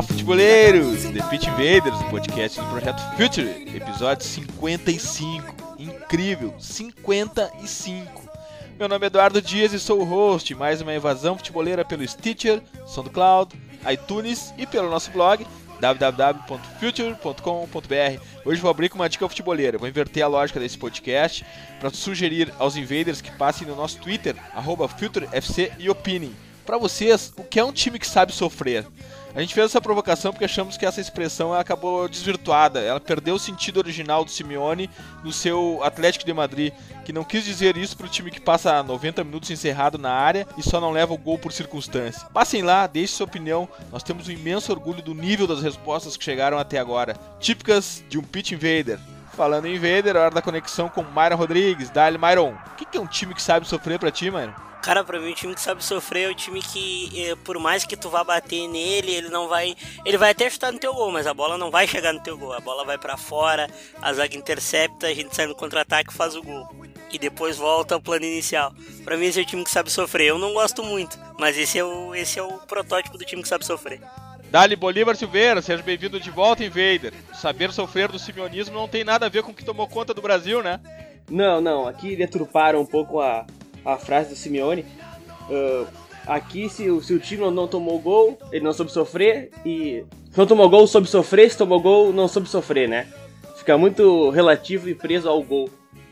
Olá, futeboleiros! The Pitch Invaders, o podcast do Projeto Future, episódio 55. Incrível, 55. Meu nome é Eduardo Dias e sou o host. Mais uma invasão futeboleira pelo Stitcher, SoundCloud, iTunes e pelo nosso blog www.future.com.br. Hoje vou abrir com uma dica futeboleira. Vou inverter a lógica desse podcast para sugerir aos invaders que passem no nosso Twitter, FutureFC e opinem. Para vocês, o que é um time que sabe sofrer? A gente fez essa provocação porque achamos que essa expressão acabou desvirtuada. Ela perdeu o sentido original do Simeone no seu Atlético de Madrid, que não quis dizer isso para o time que passa 90 minutos encerrado na área e só não leva o gol por circunstância. Passem lá, deixe sua opinião. Nós temos um imenso orgulho do nível das respostas que chegaram até agora, típicas de um pitch invader. Falando em invader, hora da conexão com Myron Rodrigues. Dali, Myron. O que é um time que sabe sofrer para ti, Myron? Cara, pra mim o time que sabe sofrer é o time que, eh, por mais que tu vá bater nele, ele não vai. Ele vai até chutar no teu gol, mas a bola não vai chegar no teu gol. A bola vai para fora, a zaga intercepta, a gente sai no contra-ataque e faz o gol. E depois volta ao plano inicial. Pra mim esse é o time que sabe sofrer. Eu não gosto muito, mas esse é o, esse é o protótipo do time que sabe sofrer. Dali Bolívar Silveira, seja bem-vindo de volta, Invader. Saber sofrer do simeonismo não tem nada a ver com o que tomou conta do Brasil, né? Não, não. Aqui deturparam um pouco a, a frase do Simeone. Uh, aqui, se, se, o time não, tomou gol, ele não soube sofrer. E se não tomou gol, soube sofrer. Se tomou gol, não soube sofrer, né? Fica muito relativo e preso ao gol.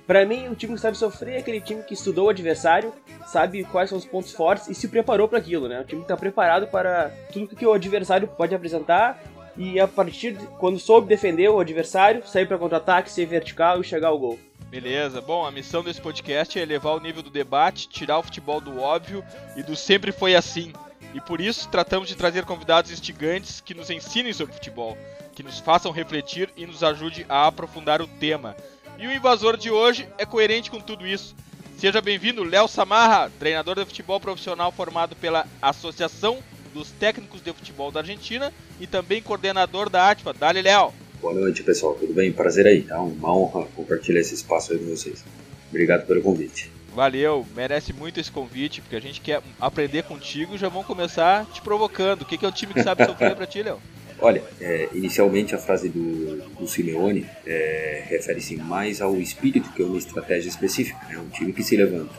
Para mim, o time que sabe sofrer é aquele time que estudou o adversário, sabe quais são os pontos fortes e se preparou para aquilo, né? O time que está preparado para tudo que o adversário pode apresentar e a partir de quando soube defender o adversário, sair para contra-ataque, ser vertical e chegar ao gol. Beleza, bom, a missão desse podcast é elevar o nível do debate, tirar o futebol do óbvio e do sempre foi assim. E por isso tratamos de trazer convidados instigantes que nos ensinem sobre futebol, que nos façam refletir e nos ajude a aprofundar o tema. E o invasor de hoje é coerente com tudo isso. Seja bem-vindo, Léo Samarra, treinador de futebol profissional formado pela Associação dos Técnicos de Futebol da Argentina e também coordenador da ATFA. Dale, Léo! Boa noite, pessoal. Tudo bem? Prazer aí, tá? Uma honra compartilhar esse espaço aí com vocês. Obrigado pelo convite. Valeu, merece muito esse convite, porque a gente quer aprender contigo e já vamos começar te provocando. O que é o time que sabe sofrer pra ti, Léo? Olha, é, inicialmente a frase do, do Simeone é, refere-se mais ao espírito que é uma estratégia específica. É um time que se levanta.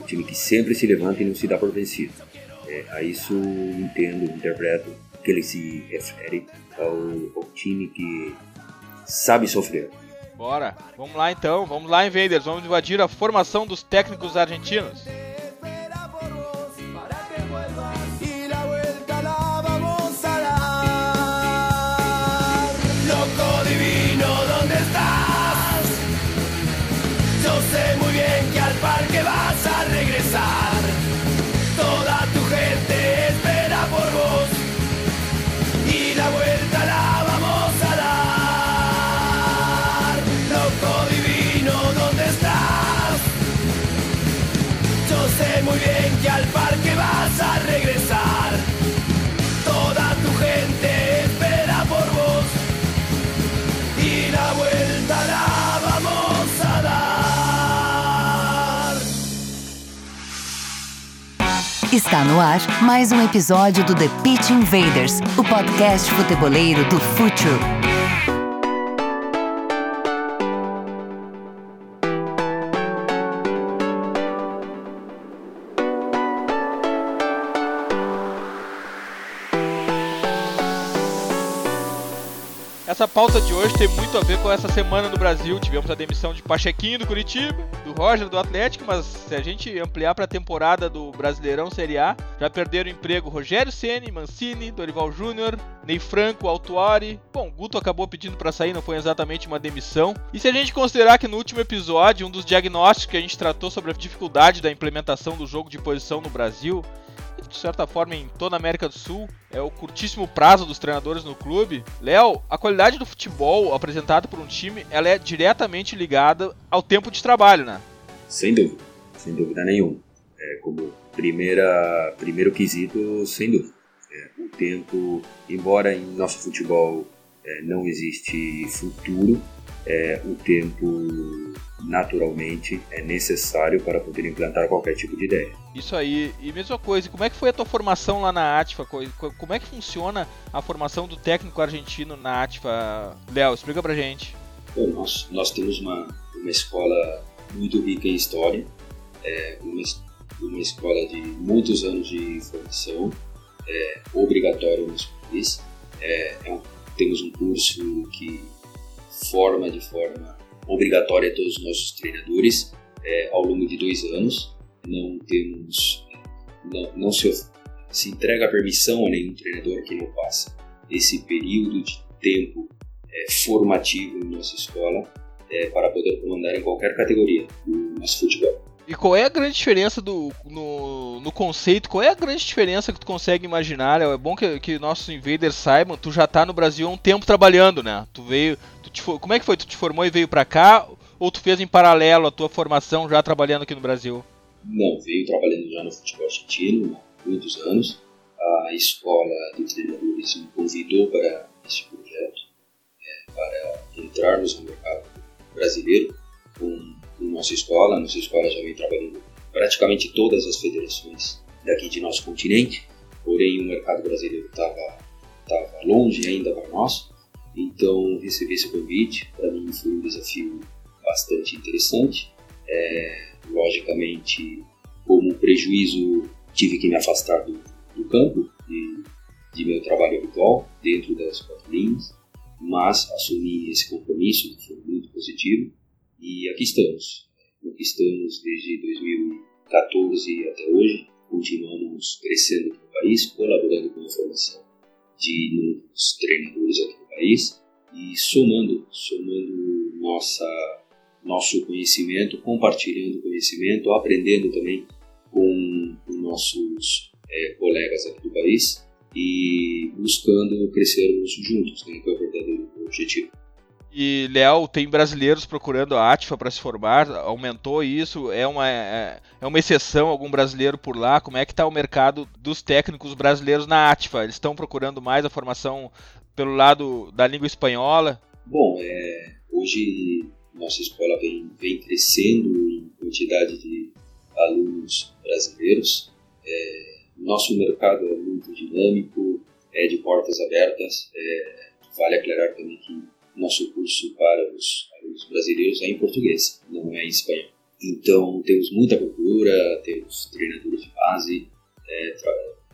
Um time que sempre se levanta e não se dá por vencido. É, a isso entendo, interpreto que ele se refere ao, ao time que sabe sofrer. Bora, vamos lá então, vamos lá, Invaders, vamos invadir a formação dos técnicos argentinos. Está no ar mais um episódio do The Pitch Invaders, o podcast futeboleiro do Futuro. Pauta de hoje tem muito a ver com essa semana no Brasil. Tivemos a demissão de Pachequinho do Curitiba, do Roger do Atlético, mas se a gente ampliar para a temporada do Brasileirão Série A, já perderam emprego Rogério Ceni, Mancini, Dorival Júnior, Ney Franco, Altuari. Bom, Guto acabou pedindo para sair, não foi exatamente uma demissão. E se a gente considerar que no último episódio, um dos diagnósticos que a gente tratou sobre a dificuldade da implementação do jogo de posição no Brasil, de certa forma em toda a América do Sul, é o curtíssimo prazo dos treinadores no clube. Léo, a qualidade do futebol apresentado por um time, ela é diretamente ligada ao tempo de trabalho, né? Sem dúvida, sem dúvida nenhuma. É como primeira, primeiro quesito, sem dúvida. É, o tempo, embora em nosso futebol é, não existe futuro, é, o tempo naturalmente é necessário para poder implantar qualquer tipo de ideia. Isso aí. E mesma coisa, como é que foi a tua formação lá na Atfa? Como é que funciona a formação do técnico argentino na Atfa? Léo, explica pra gente. Bom, nós, nós temos uma, uma escola muito rica em história, é uma, uma escola de muitos anos de formação, é, obrigatório no país. É, é um, temos um curso que forma de forma obrigatória todos os nossos treinadores é, ao longo de dois anos. Não temos, não, não se, se entrega permissão a nenhum treinador que não passe esse período de tempo é, formativo em nossa escola é, para poder comandar em qualquer categoria nosso futebol. E qual é a grande diferença do, no, no conceito? Qual é a grande diferença que tu consegue imaginar? É bom que, que nossos invaders saibam, tu já tá no Brasil há um tempo trabalhando, né? Tu veio. Tu te, como é que foi? Tu te formou e veio para cá? Ou tu fez em paralelo a tua formação já trabalhando aqui no Brasil? Não, veio trabalhando já no futebol argentino há muitos anos. A escola de treinadores me convidou para esse projeto, é, para entrarmos no mercado brasileiro com nossa escola. Nossa escola já vem trabalhando praticamente todas as federações daqui de nosso continente, porém o mercado brasileiro estava tava longe ainda para nós. Então recebi esse convite, para mim foi um desafio bastante interessante. É, logicamente, como prejuízo, tive que me afastar do, do campo, de, de meu trabalho habitual, dentro das quatro linhas, mas assumi esse compromisso, que foi muito positivo, e aqui estamos. Conquistamos desde 2014 até hoje. Continuamos crescendo no país, colaborando com a formação de novos treinadores aqui no país e somando, somando nossa, nosso conhecimento, compartilhando conhecimento, aprendendo também com os nossos é, colegas aqui do país e buscando crescermos juntos, né, que é o verdadeiro objetivo. E, Léo, tem brasileiros procurando a Atfa para se formar, aumentou isso, é uma, é, é, uma exceção algum brasileiro por lá? Como é que está o mercado dos técnicos brasileiros na Atfa? Eles estão procurando mais a formação pelo lado da língua espanhola? Bom, é, hoje nossa escola vem, vem crescendo em quantidade de alunos brasileiros. É, nosso mercado é muito dinâmico, é de portas abertas. É, vale aclarar também que nosso curso para os brasileiros é em português, não é em espanhol. Então temos muita procura, temos treinadores de base, é,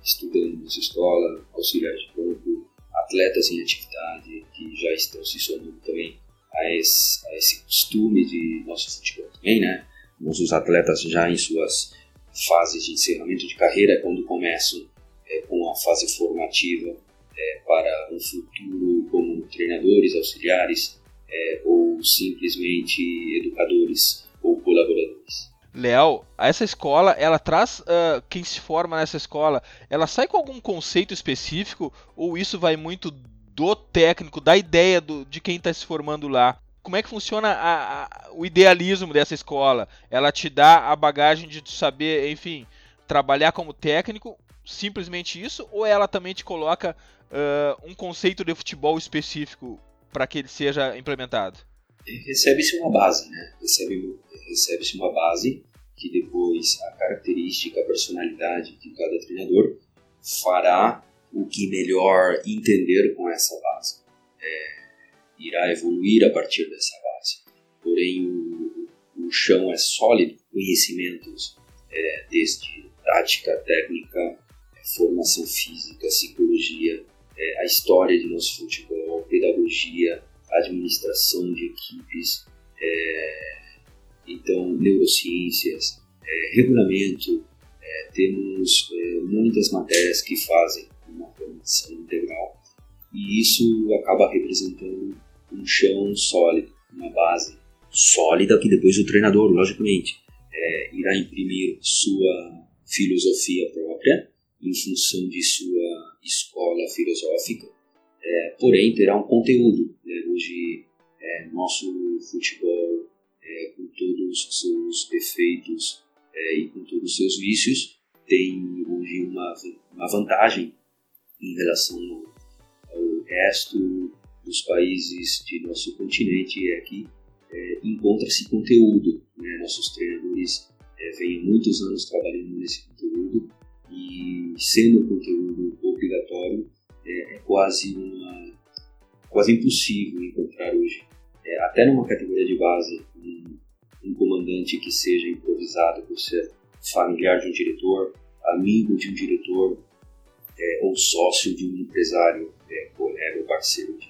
estudando nossa escola, auxiliares de campo, atletas em atividade que já estão se somando também a esse, a esse costume de nosso futebol também, né? Nossos atletas já em suas fases de encerramento de carreira, quando começam é, com a fase formativa é, para um futuro como treinadores, auxiliares é, ou simplesmente educadores ou colaboradores. Léo, essa escola, ela traz uh, quem se forma nessa escola, ela sai com algum conceito específico ou isso vai muito do técnico, da ideia do, de quem está se formando lá? Como é que funciona a, a, o idealismo dessa escola? Ela te dá a bagagem de saber, enfim, trabalhar como técnico, simplesmente isso, ou ela também te coloca uh, um conceito de futebol específico para que ele seja implementado? Recebe-se uma base, né? Recebe-se recebe uma base que depois a característica, a personalidade de cada treinador fará o que melhor entender com essa base. É, irá evoluir a partir dessa base. Porém, o, o chão é sólido, conhecimentos é, desde tática, técnica, formação física, psicologia, é, a história de nosso futebol, pedagogia, administração de equipes, é, então neurociências, é, regulamento, é, temos é, muitas matérias que fazem uma formação integral e isso acaba representando um chão sólido, uma base sólida que depois o treinador, logicamente, é, irá imprimir sua filosofia própria em função de sua escola filosófica, é, porém terá um conteúdo. Né? É, nosso futebol, é, com todos os seus defeitos é, e com todos os seus vícios, tem hoje uma, uma vantagem em relação ao, ao resto dos países de nosso continente, é que é, encontra-se conteúdo. Né? Nossos treinadores é, vêm muitos anos trabalhando nesse conteúdo e sendo um conteúdo obrigatório é, é quase uma quase impossível encontrar hoje. É, até numa categoria de base, um, um comandante que seja improvisado por ser familiar de um diretor, amigo de um diretor é, ou sócio de um empresário, é, colega ou parceiro de,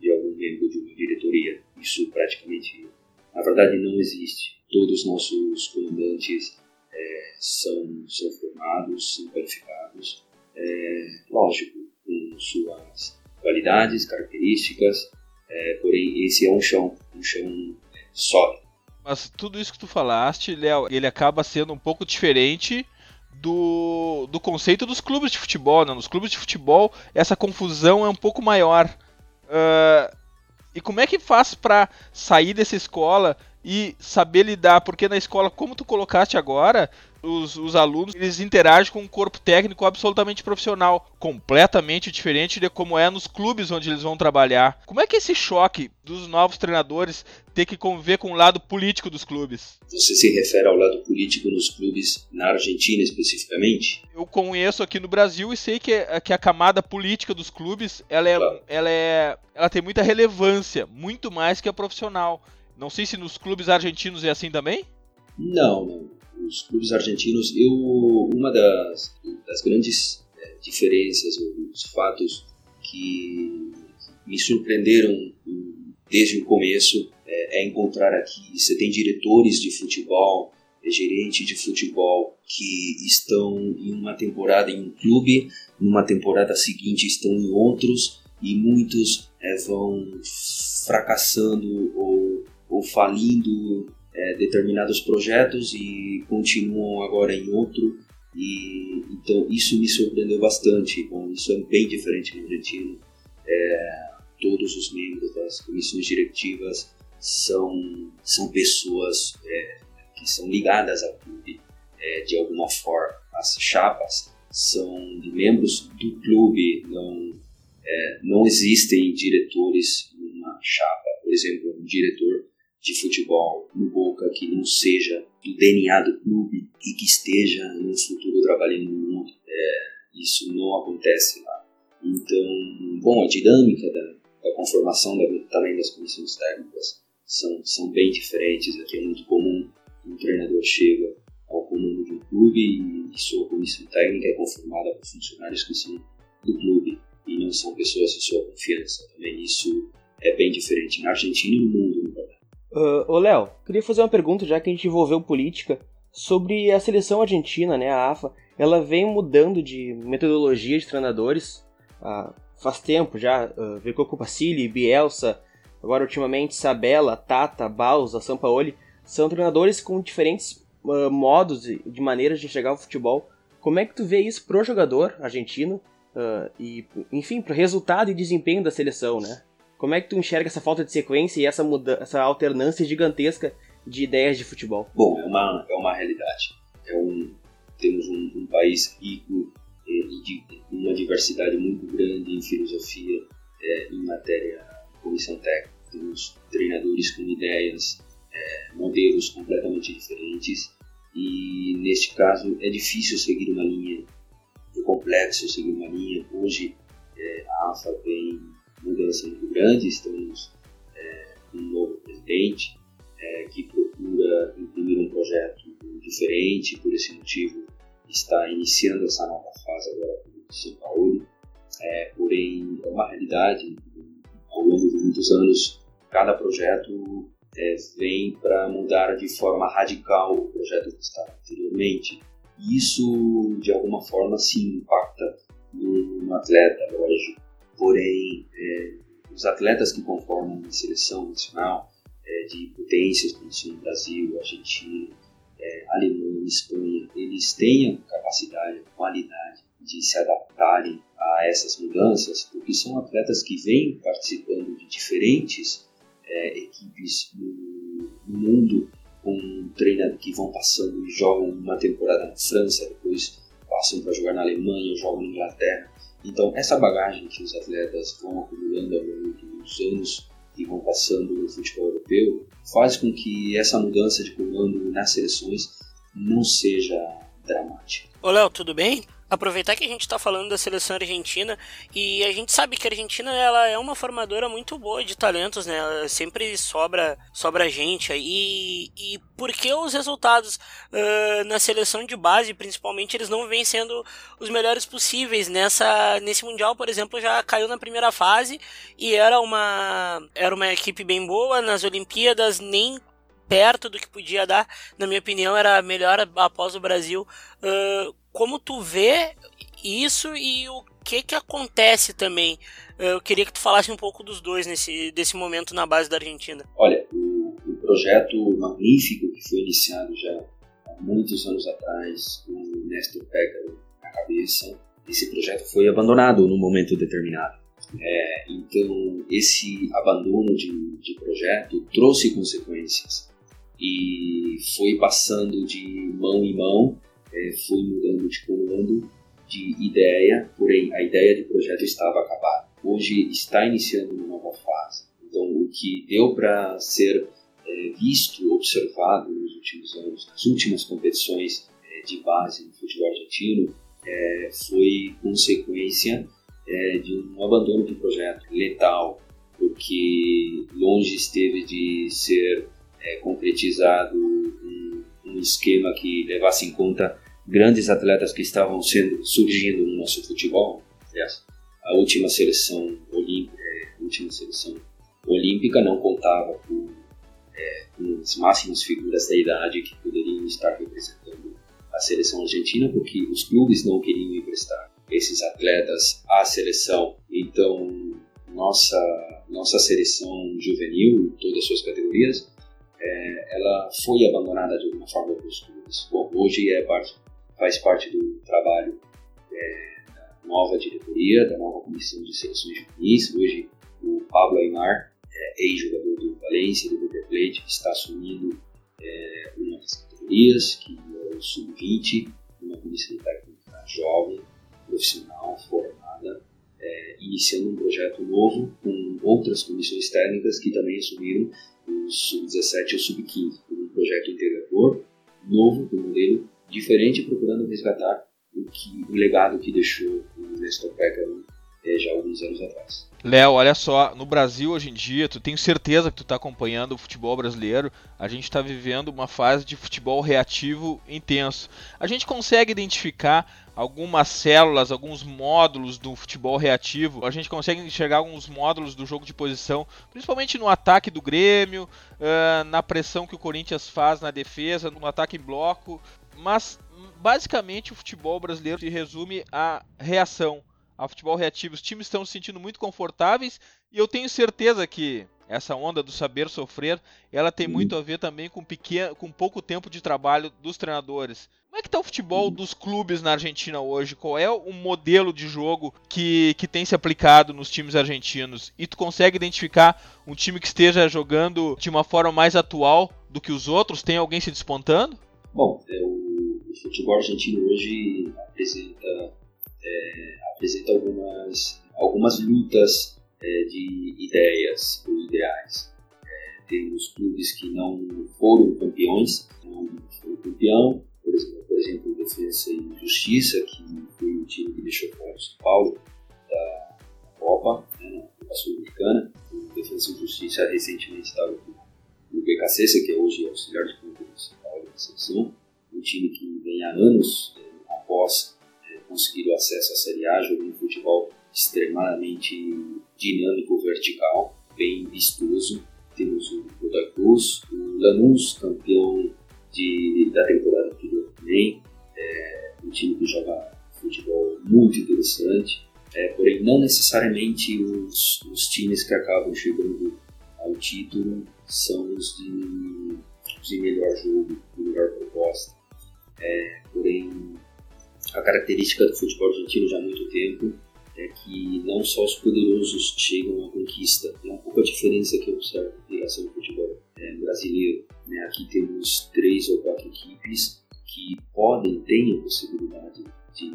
de algum membro de uma diretoria. Isso praticamente, na verdade, não existe. Todos os nossos comandantes é, são, são formados, são qualificados, é, lógico, com suas qualidades, características, é, porém esse é um chão, um chão sólido. Mas tudo isso que tu falaste, Léo, ele acaba sendo um pouco diferente do, do conceito dos clubes de futebol. Né? Nos clubes de futebol, essa confusão é um pouco maior. Uh, e como é que faz para sair dessa escola e saber lidar? Porque na escola, como tu colocaste agora, os, os, alunos eles interagem com um corpo técnico absolutamente profissional, completamente diferente de como é nos clubes onde eles vão trabalhar. Como é que é esse choque dos novos treinadores ter que conviver com o lado político dos clubes? Você se refere ao lado político nos clubes na Argentina especificamente? Eu conheço aqui no Brasil e sei que, que a camada política dos clubes ela é, claro. ela é, ela tem muita relevância, muito mais que a profissional. Não sei se nos clubes argentinos é assim também? Não, não os clubes argentinos, eu uma das, das grandes é, diferenças, os fatos que me surpreenderam desde o começo é, é encontrar aqui, você tem diretores de futebol, é, gerente de futebol que estão em uma temporada em um clube, numa temporada seguinte estão em outros e muitos é, vão fracassando ou, ou falindo é, determinados projetos e continuam agora em outro. E, então isso me surpreendeu bastante. Bom, isso é bem diferente no Argentina. É, todos os membros das comissões diretivas são, são pessoas é, que são ligadas ao clube é, de alguma forma. As chapas são de membros do clube, não, é, não existem diretores numa chapa. Por exemplo, um diretor de futebol no Boca que não seja do DNA do clube e que esteja no futuro trabalhando no mundo. É, isso não acontece lá. Então, bom, a dinâmica da, da conformação da, também das comissões técnicas são, são bem diferentes. Aqui é muito comum um treinador chega ao comando de um clube e, e sua comissão técnica é conformada por funcionários que são do clube e não são pessoas de sua confiança. Também isso é bem diferente na Argentina e no mundo. Uh, ô Léo, queria fazer uma pergunta, já que a gente envolveu política, sobre a seleção argentina, né, a AFA. Ela vem mudando de metodologia de treinadores uh, faz tempo já. Uh, veio com o Cupacilli, Bielsa, agora ultimamente Sabella, Tata, Bausa, Sampaoli. São treinadores com diferentes uh, modos de maneiras de enxergar o futebol. Como é que tu vê isso pro jogador argentino uh, e, enfim, pro resultado e desempenho da seleção, né? Como é que tu enxerga essa falta de sequência e essa, muda essa alternância gigantesca de ideias de futebol? Bom, é uma, é uma realidade. É um, temos um, um país rico e, de uma diversidade muito grande em filosofia, é, em matéria comissão técnica. Temos treinadores com ideias, é, modelos completamente diferentes e neste caso é difícil seguir uma linha, é complexo seguir uma linha. Hoje é, a AFA vem mudança muito grande, estamos é, com um novo presidente é, que procura imprimir um projeto diferente, por esse motivo está iniciando essa nova fase agora com o São Paulo. É, porém, é uma realidade, ao longo de muitos anos, cada projeto é, vem para mudar de forma radical o projeto que estava anteriormente. Isso, de alguma forma, sim, impacta no atleta, lógico porém é, os atletas que conformam a seleção nacional é, de potências como são Brasil, Argentina, é, Alemanha, Espanha, eles têm a capacidade, a qualidade de se adaptarem a essas mudanças, porque são atletas que vêm participando de diferentes é, equipes no, no mundo, com treinadores que vão passando e jogam uma temporada na França, depois passam para jogar na Alemanha, jogam na Inglaterra. Então, essa bagagem que os atletas vão acumulando ao longo dos anos e vão passando no futebol europeu, faz com que essa mudança de comando nas seleções não seja dramática. Ô Léo, tudo bem? Aproveitar que a gente está falando da seleção argentina e a gente sabe que a Argentina ela é uma formadora muito boa de talentos, né? Ela sempre sobra sobra gente aí e por que os resultados uh, na seleção de base, principalmente, eles não vêm sendo os melhores possíveis nessa nesse mundial, por exemplo, já caiu na primeira fase e era uma era uma equipe bem boa nas Olimpíadas nem perto do que podia dar, na minha opinião, era melhor após o Brasil. Uh, como tu vê isso e o que que acontece também? Eu queria que tu falasse um pouco dos dois nesse desse momento na base da Argentina. Olha, o, o projeto magnífico que foi iniciado já há muitos anos atrás, com o Néstor Pécaro na cabeça, esse projeto foi abandonado num momento determinado. É, então, esse abandono de, de projeto trouxe consequências e foi passando de mão em mão é, foi mudando de comando, de ideia, porém a ideia de projeto estava acabada. Hoje está iniciando uma nova fase. Então, o que deu para ser é, visto, observado nos últimos anos, nas últimas competições é, de base no futebol argentino, é, foi consequência é, de um abandono de projeto letal, porque longe esteve de ser é, concretizado um, um esquema que levasse em conta grandes atletas que estavam sendo surgindo no nosso futebol. A última seleção olímpica, é, última seleção olímpica não contava com, é, com as máximas figuras da idade que poderiam estar representando a seleção argentina, porque os clubes não queriam emprestar esses atletas à seleção. Então, nossa nossa seleção juvenil, todas as suas categorias, é, ela foi abandonada de alguma forma pelos clubes. Bom, hoje é parte faz parte do trabalho é, da nova diretoria, da nova comissão de seleções juvenis. Hoje, o Pablo Aymar, é, ex-jogador do Valência, do River Plate, está assumindo é, uma das categorias, que é o Sub-20, uma comissão técnica jovem, profissional, formada, é, iniciando um projeto novo com outras comissões técnicas que também assumiram o Sub-17 e o Sub-15, um projeto integrador novo, com modelo diferente, procurando resgatar o, que, o legado que deixou o Nestor Pécaro é, já alguns anos atrás. Léo, olha só, no Brasil hoje em dia, tu tenho certeza que tu está acompanhando o futebol brasileiro, a gente está vivendo uma fase de futebol reativo intenso. A gente consegue identificar algumas células, alguns módulos do futebol reativo, a gente consegue enxergar alguns módulos do jogo de posição, principalmente no ataque do Grêmio, uh, na pressão que o Corinthians faz na defesa, no ataque em bloco, mas basicamente o futebol brasileiro se resume à reação, ao futebol reativo. Os times estão se sentindo muito confortáveis e eu tenho certeza que essa onda do saber sofrer, ela tem muito a ver também com, pequeno, com pouco tempo de trabalho dos treinadores. Como é que está o futebol dos clubes na Argentina hoje? Qual é o modelo de jogo que, que tem se aplicado nos times argentinos? E tu consegue identificar um time que esteja jogando de uma forma mais atual do que os outros? Tem alguém se despontando? Bom, é, o, o, futebol argentino hoje apresenta, é, apresenta algumas, algumas lutas é, de ideias ou ideais. É, temos clubes que não foram campeões, não foram campeão, por exemplo, por exemplo Defesa e Justiça, que foi o time que deixou fora o São Paulo da Copa, né, na Copa Sul-Americana. O Defesa e Justiça recentemente estava no BKC, que é hoje auxiliar de um time que vem há anos é, após é, conseguir o acesso à Série A, jogando futebol extremadamente dinâmico, vertical, bem vistoso. Temos o Godoy Cruz, o Lanús, campeão de, da temporada anterior também, é, um time que joga futebol muito interessante, é, porém não necessariamente os, os times que acabam chegando ao título são os de, os de melhor jogo. É, porém, a característica do futebol argentino já há muito tempo é que não só os poderosos chegam à conquista. É um pouco a diferença que eu observo em relação ao futebol é, brasileiro. Né? Aqui temos três ou quatro equipes que podem, têm a possibilidade de,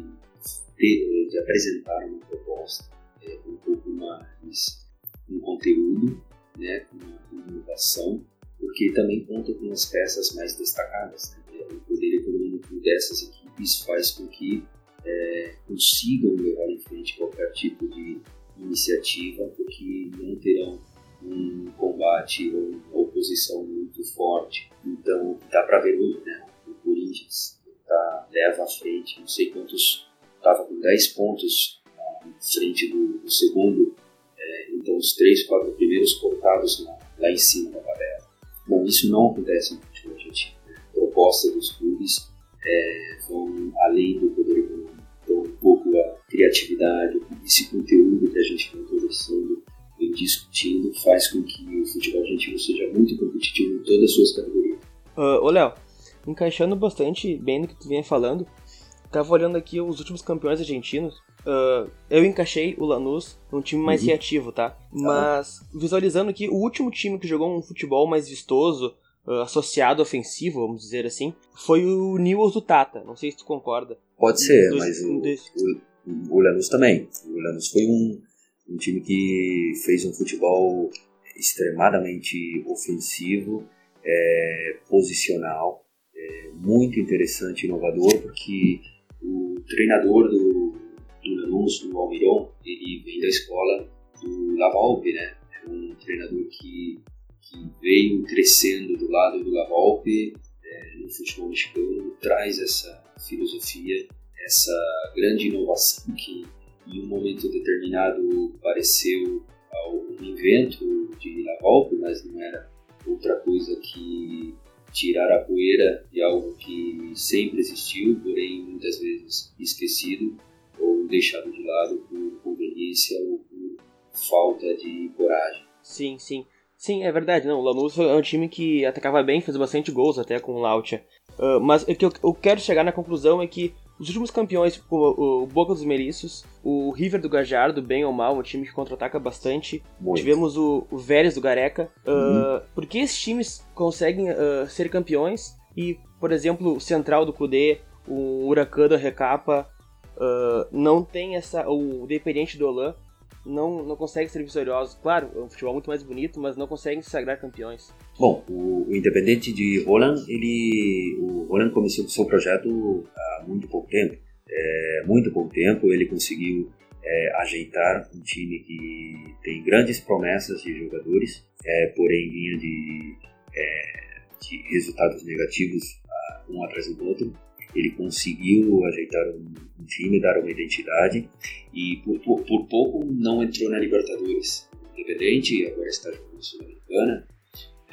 ter, de apresentar uma proposta é, um pouco mais um conteúdo, né, uma inovação, porque também conta com as peças mais destacadas. Né? O poder econômico dessas equipes faz com que é, consigam levar em frente qualquer tipo de iniciativa, porque não terão um combate ou uma oposição muito forte. Então, dá para ver né? o Corinthians tá, leva à frente, não sei quantos, estava com 10 pontos na frente do, do segundo, é, então os três, quatro primeiros cortados lá, lá em cima da tabela. Bom, isso não acontece no futebol argentino. Né? Proposta dos clubes é, vão além do poder econômico, então um pouco a criatividade, esse conteúdo que a gente vem conversando, vem discutindo, faz com que o futebol argentino seja muito competitivo em todas as suas categorias. Uh, ô Léo, encaixando bastante bem no que tu vinha falando, tava olhando aqui os últimos campeões argentinos. Uh, eu encaixei o Lanús num time mais uhum. reativo, tá? Mas visualizando aqui, o último time que jogou um futebol mais vistoso, uh, associado ofensivo, vamos dizer assim, foi o Newell's do Tata. Não sei se tu concorda. Pode ser, mas o, o, o, Lanús também. O Lanús foi um, um time que fez um futebol extremadamente ofensivo, é, posicional, é, muito interessante e inovador, porque o treinador do, do Lanús, o Almiron, ele vem da escola do Lavalpe, né? É um treinador que, que veio crescendo do lado do Lavalpe é, no futebol mexicano, traz essa filosofia, essa grande inovação que em um momento determinado pareceu um invento de Lavalpe, mas não era outra coisa que tirar a poeira de algo que sempre existiu, porém muitas vezes esquecido ou deixado de lado por conveniência ou por falta de coragem. Sim, sim. Sim, é verdade. Não, o Lanús é um time que atacava bem, fez bastante gols até com o Lautia. Uh, mas o que eu, eu, quero chegar na conclusão é que os últimos campeões, o, o Boca dos Meriços, o River do Gajardo, bem ou mal, um time que contra-ataca bastante. Muito. Tivemos o, o Vélez do Gareca. Uhum. Uh, por que esses times conseguem uh, ser campeões e, por exemplo, o Central do Cudê, o Huracan da Recapa, uh, não tem essa. O Dependente do Olan não, não consegue ser vitoriosos. Claro, é um futebol muito mais bonito, mas não conseguem se sagrar campeões. Bom, o, Independente de Roland, ele, o Roland começou o seu projeto há muito pouco tempo. É, muito pouco tempo ele conseguiu é, ajeitar um time que tem grandes promessas de jogadores, é, porém vinha de, é, de resultados negativos um atrás do outro ele conseguiu ajeitar um, time, dar uma identidade e por, por, por, pouco não entrou na Libertadores. Independente, agora está jogando Sul-Americana,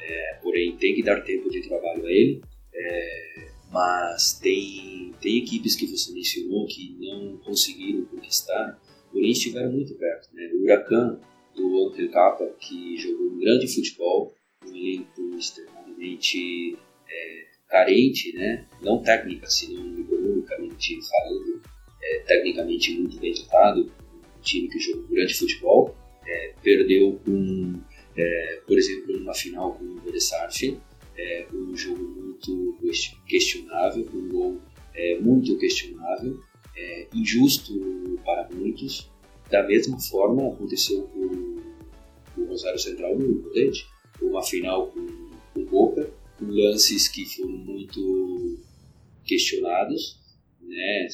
é, porém tem que dar tempo de trabalho a ele. É, mas tem, tem equipes que você mencionou que não conseguiram conquistar, porém estiveram muito perto. Né? O Huracan, do Antel Capa, que jogou um grande futebol, um elenco extremamente é, carente, né? não técnica, senão economicamente falando, é, tecnicamente muito bem dotado, um time que jogou grande futebol, é, perdeu com, é, por exemplo, numa final com o Beresarf, é, um jogo muito questionável, um gol é, muito questionável, é, injusto para muitos. Da mesma forma aconteceu com o Rosário Central no Prudente, uma final com, com Boca, lances que foram muito questionados, né,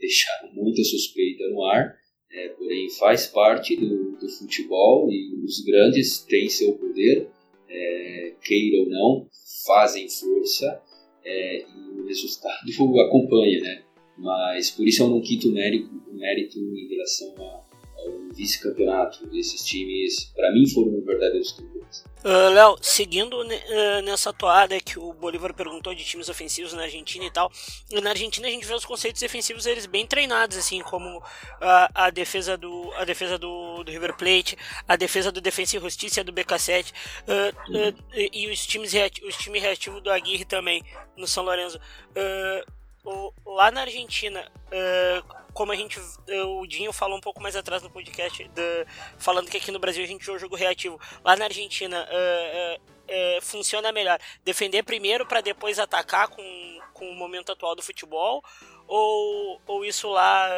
deixaram muita suspeita no ar, é, porém faz parte do, do, futebol e os grandes têm seu poder, é, queira ou não, fazem força é, e o resultado acompanha, né? Mas por isso eu não quito mérito, mérito em relação a, vice-campeonato. Esses times, para mim, foram verdadeiros campeões. Uh, Léo, seguindo uh, nessa toada que o Bolívar perguntou de times ofensivos na Argentina e tal, na Argentina a gente vê os conceitos defensivos eles bem treinados, assim, como a, a defesa, do, a defesa do, do, River Plate, a defesa do Defensa e Justiça do BK7 uh, e os times, os times reativos do Aguirre também, no São Lourenço. O, lá na Argentina, uh, como a gente. Uh, o Dinho falou um pouco mais atrás no podcast, falando que aqui no Brasil a gente joga jogo reativo. Lá na Argentina uh, funciona melhor defender primeiro para depois atacar com, com o momento atual do futebol? Ou, ou isso lá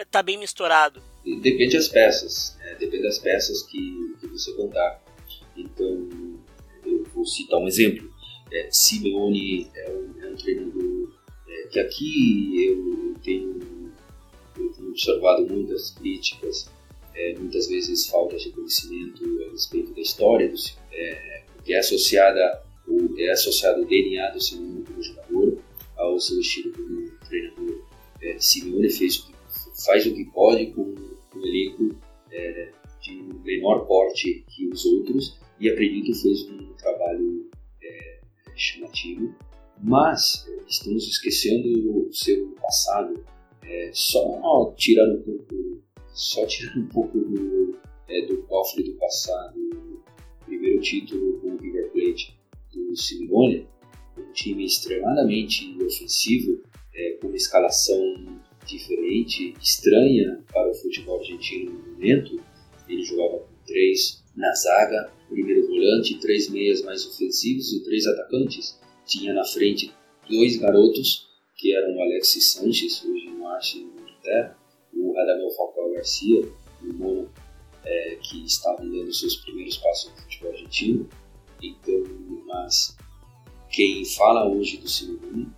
está bem misturado? Depende das peças, né? depende das peças que, que você contar. Então, eu vou citar um exemplo. É, Simeone é um, é um treinador é, que aqui eu tenho observado muitas críticas, é, muitas vezes falta de conhecimento a respeito da história do é, que é associada o, é associado o DNA do Simeone como jogador ao seu estilo como treinador. É, Simeone fez o que, faz o que pode com um elenco é, de menor porte que os outros e acredito fez um trabalho é, chamativo, mas é, estamos esquecendo o seu passado. É, só tirando um pouco, só tirando um pouco do, é, do cofre do passado, o primeiro título com o River Plate do Simeone, um time extremadamente ofensivo, é, com uma escalação diferente, estranha para o futebol argentino no momento. Ele jogava com três na zaga, primeiro volante, três meias mais ofensivos e três atacantes. Tinha na frente dois garotos, que eram o Alexis Sanches, hoje no Arsenal na Inglaterra, o Radamel Falcão Garcia, o Mono, é, que estavam dando seus primeiros passos no futebol argentino. Então, mas quem fala hoje do Simeone,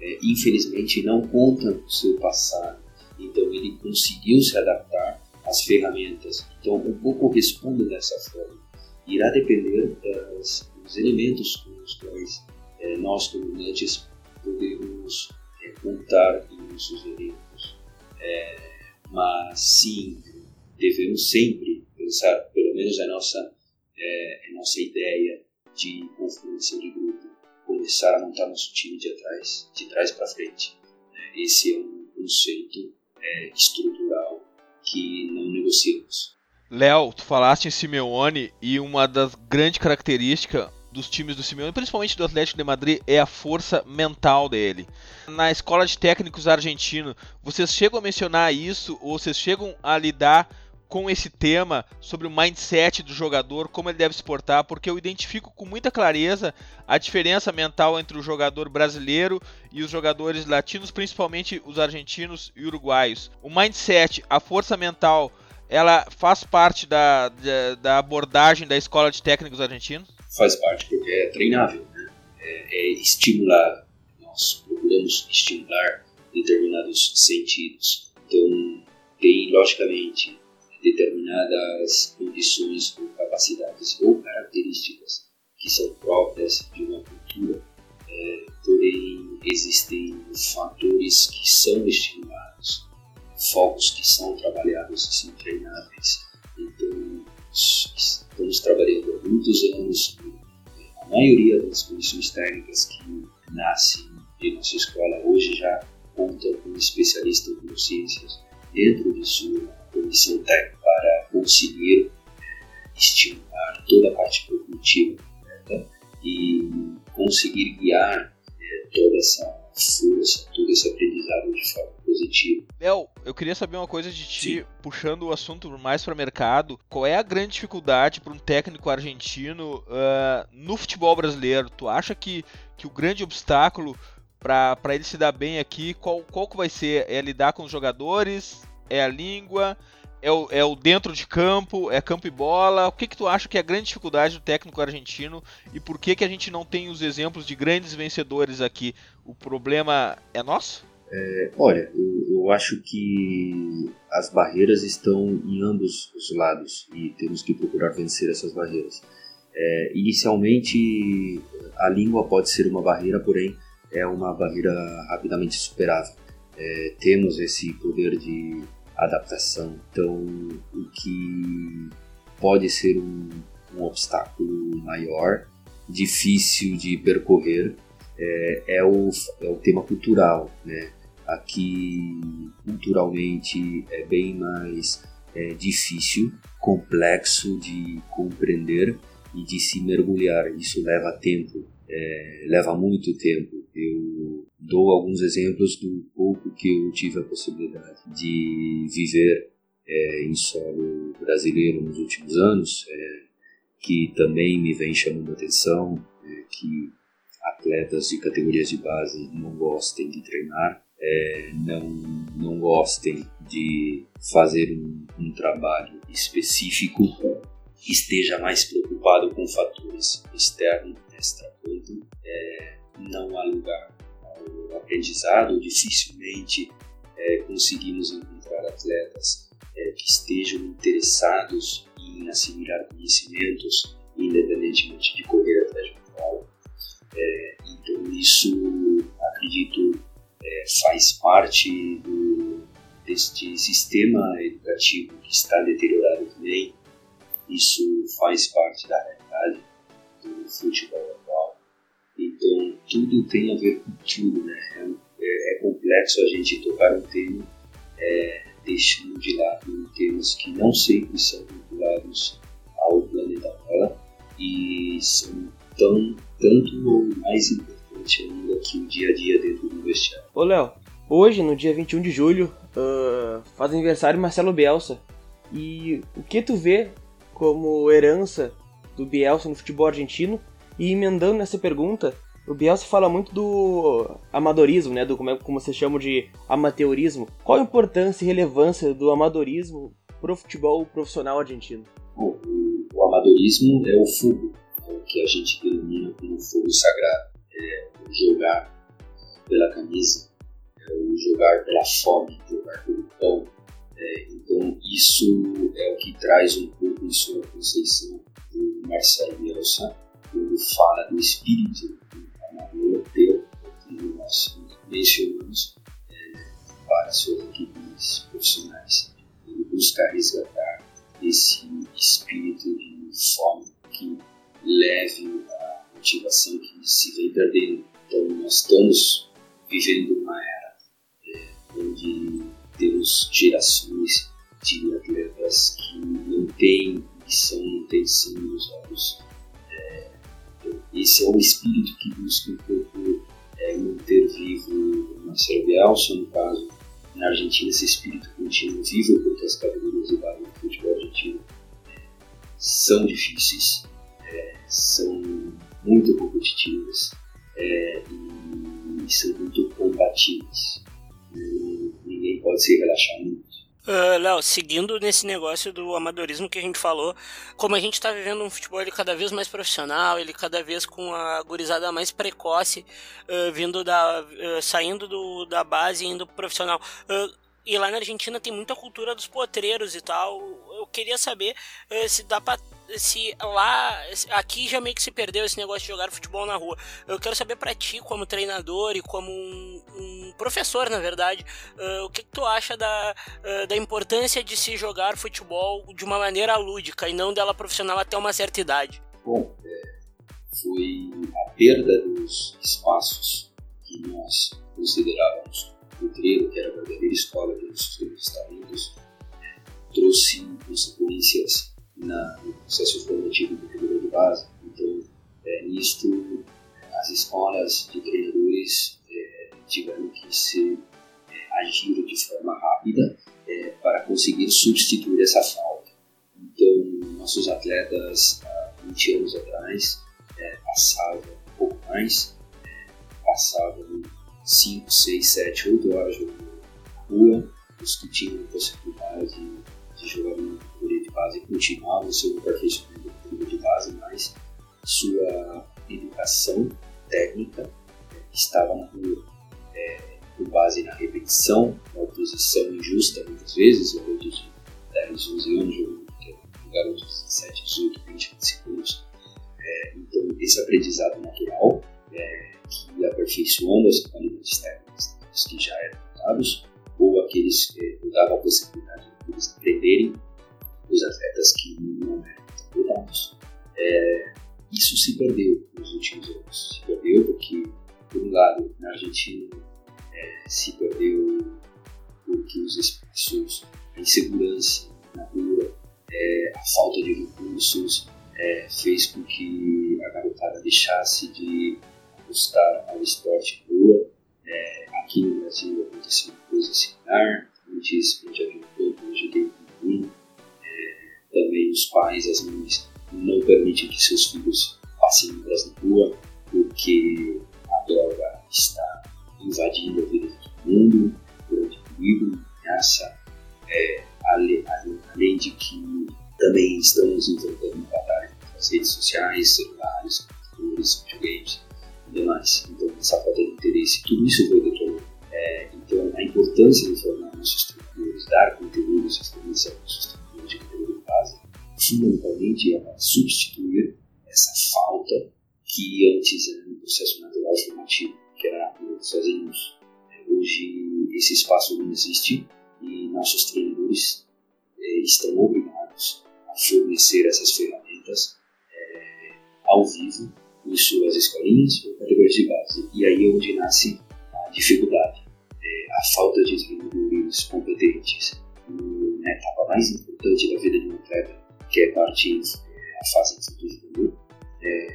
é, infelizmente não conta o seu passado. Então ele conseguiu se adaptar às ferramentas. Então um pouco respondo dessa forma. Irá depender das, dos elementos com os quais é, nós comunantes podemos é, em nossos elencos. É, mas sim, devemos sempre pensar, pelo menos a nossa, é, a nossa ideia de confluência de grupo, começar a montar nosso time de trás, de trás para frente. Né? Esse é um conceito é, estrutural que não negociamos. Léo, tu falaste em Simeone e uma das grandes características dos times do Simeone, principalmente do Atlético de Madrid, é a força mental dele. Na escola de técnicos argentino, vocês chegam a mencionar isso ou vocês chegam a lidar com esse tema sobre o mindset do jogador, como ele deve se portar, porque eu identifico com muita clareza a diferença mental entre o jogador brasileiro e os jogadores latinos, principalmente os argentinos e uruguaios. O mindset, a força mental, ela faz parte da, da, da abordagem da escola de técnicos argentinos? Faz parte, porque é treinável, né? é, é estimular. Nós procuramos estimular determinados sentidos. Então, tem, logicamente, determinadas condições ou capacidades ou características que são próprias de uma cultura, é, porém existem fatores que são estimulados, focos que são trabalhados e são treináveis. Então, estamos trabalhando há muitos anos a maioria das condições técnicas que nascem em nossa escola hoje já contam com especialistas em ciências dentro de sua comissão técnica para conseguir estimular toda a parte cognitiva né? e conseguir guiar é, toda essa força, todo esse aprendizado de forma positiva. Léo, eu queria saber uma coisa de ti, Sim. puxando o assunto mais para mercado. Qual é a grande dificuldade para um técnico argentino uh, no futebol brasileiro? Tu acha que, que o grande obstáculo para ele se dar bem aqui, qual, qual que vai ser? É lidar com os jogadores? É a língua? É o, é o dentro de campo? É campo e bola? O que, que tu acha que é a grande dificuldade do técnico argentino e por que, que a gente não tem os exemplos de grandes vencedores aqui? O problema é nosso? É, olha, eu, eu, acho que as barreiras estão em ambos os lados e temos que procurar vencer essas barreiras. É, inicialmente, a língua pode ser uma barreira, porém é uma barreira rapidamente superável. É, temos esse poder de adaptação. Então, o que pode ser um, um obstáculo maior, difícil de percorrer, é, é, o, é o tema cultural. Né? Aqui, culturalmente, é bem mais é, difícil, complexo de compreender e de se mergulhar. Isso leva tempo, é, leva muito tempo. Eu dou alguns exemplos do pouco que eu tive a possibilidade de viver é, em solo brasileiro nos últimos anos, é, que também me vem chamando a atenção, é, que atletas de categorias de base não gostem de treinar, é, não, não gostem de fazer um, um trabalho específico, esteja mais preocupado com fatores externos, extracanto, é, não há lugar ao aprendizado, dificilmente é, conseguimos encontrar atletas é, que estejam interessados em assimilar conhecimentos, independentemente de correr atrás de um. É, então, isso, acredito, é, faz parte do, deste sistema educativo que está deteriorado também. Isso faz parte da realidade do futebol atual. Então, tudo tem a ver com tudo, né? É, é complexo a gente tocar um tema é, deixando de lado temas que não sempre são vinculados ao planeta Terra e são tão, tanto ou mais importante ainda que o dia a dia dentro do. Ô Léo, hoje, no dia 21 de julho, uh, faz aniversário Marcelo Bielsa. E o que tu vê como herança do Bielsa no futebol argentino? E emendando nessa pergunta, o Bielsa fala muito do amadorismo, né? Do como, é, como chama de amateurismo. Qual a importância e relevância do amadorismo pro futebol profissional argentino? Bom, o, amadorismo é o fogo, é o que a gente denomina como fogo sagrado. É jogar pela camisa, é o jogar pela fome, jogar pelo pão. É, então, isso é o que traz um pouco em sua conceição do Marcelo Bielsa, quando fala do espírito europeu, como nós mencionamos, é, para suas equipes profissionais. Ele busca resgatar esse espírito de fome que leve a motivação que se vem perdendo. Então, nós estamos vivendo uma era é, onde temos gerações de atletas que não têm missão, não têm sangue nos olhos, esse é o espírito que busca um pouco é, manter vivo Marcelo Bielsa, no caso, na Argentina esse espírito continua vivo porque as categorias de base do futebol argentino é, são difíceis, é, são muito competitivas é, e são muito combativas. Ninguém pode se relaxar muito. Uh, Léo, seguindo nesse negócio do amadorismo que a gente falou, como a gente está vivendo um futebol ele cada vez mais profissional, ele cada vez com a gurizada mais precoce, uh, vindo da, uh, saindo do, da base e indo pro profissional. e lá na Argentina tem muita cultura dos potreiros e tal. Eu queria saber se dá para se lá aqui já meio que se perdeu esse negócio de jogar futebol na rua. Eu quero saber para ti como treinador e como um, um professor, na verdade, uh, o que, que, tu acha da, uh, da importância de se jogar futebol de uma maneira lúdica e não dela profissional até uma certa idade? Bom, é, foi a perda dos espaços que nós considerávamos o treino, que era a verdadeira escola dos talentos, trouxe consequências na, no processo formativo do treinador de base. Então, é, nisto, as escolas de treinadores é, tiveram que se é, agir de forma rápida é, para conseguir substituir essa falta. Então, nossos atletas, há 20 anos atrás, é, passavam um pouco mais, é, passavam 5, 6, 7, 8 horas jogando na rua, os que tinham possibilidade base continuar no seu aperfeiçoamento de base, mas sua educação técnica é, estava rua, é, com base na repetição, na oposição injusta, muitas vezes, garotos de 10, 11 anos, garotos de 17, 18, 20, 25 anos. É, então, esse aprendizado natural, é, que aperfeiçoando as sozinhos. É, hoje, esse espaço não existe e nossos treinadores é, estão obrigados a fornecer essas ferramentas é, ao vivo em suas escolinhas ou categorias de base. E aí é onde nasce a dificuldade, é, a falta de treinadores competentes na etapa mais importante da vida de um atleta, que é partir a fase de futuro é,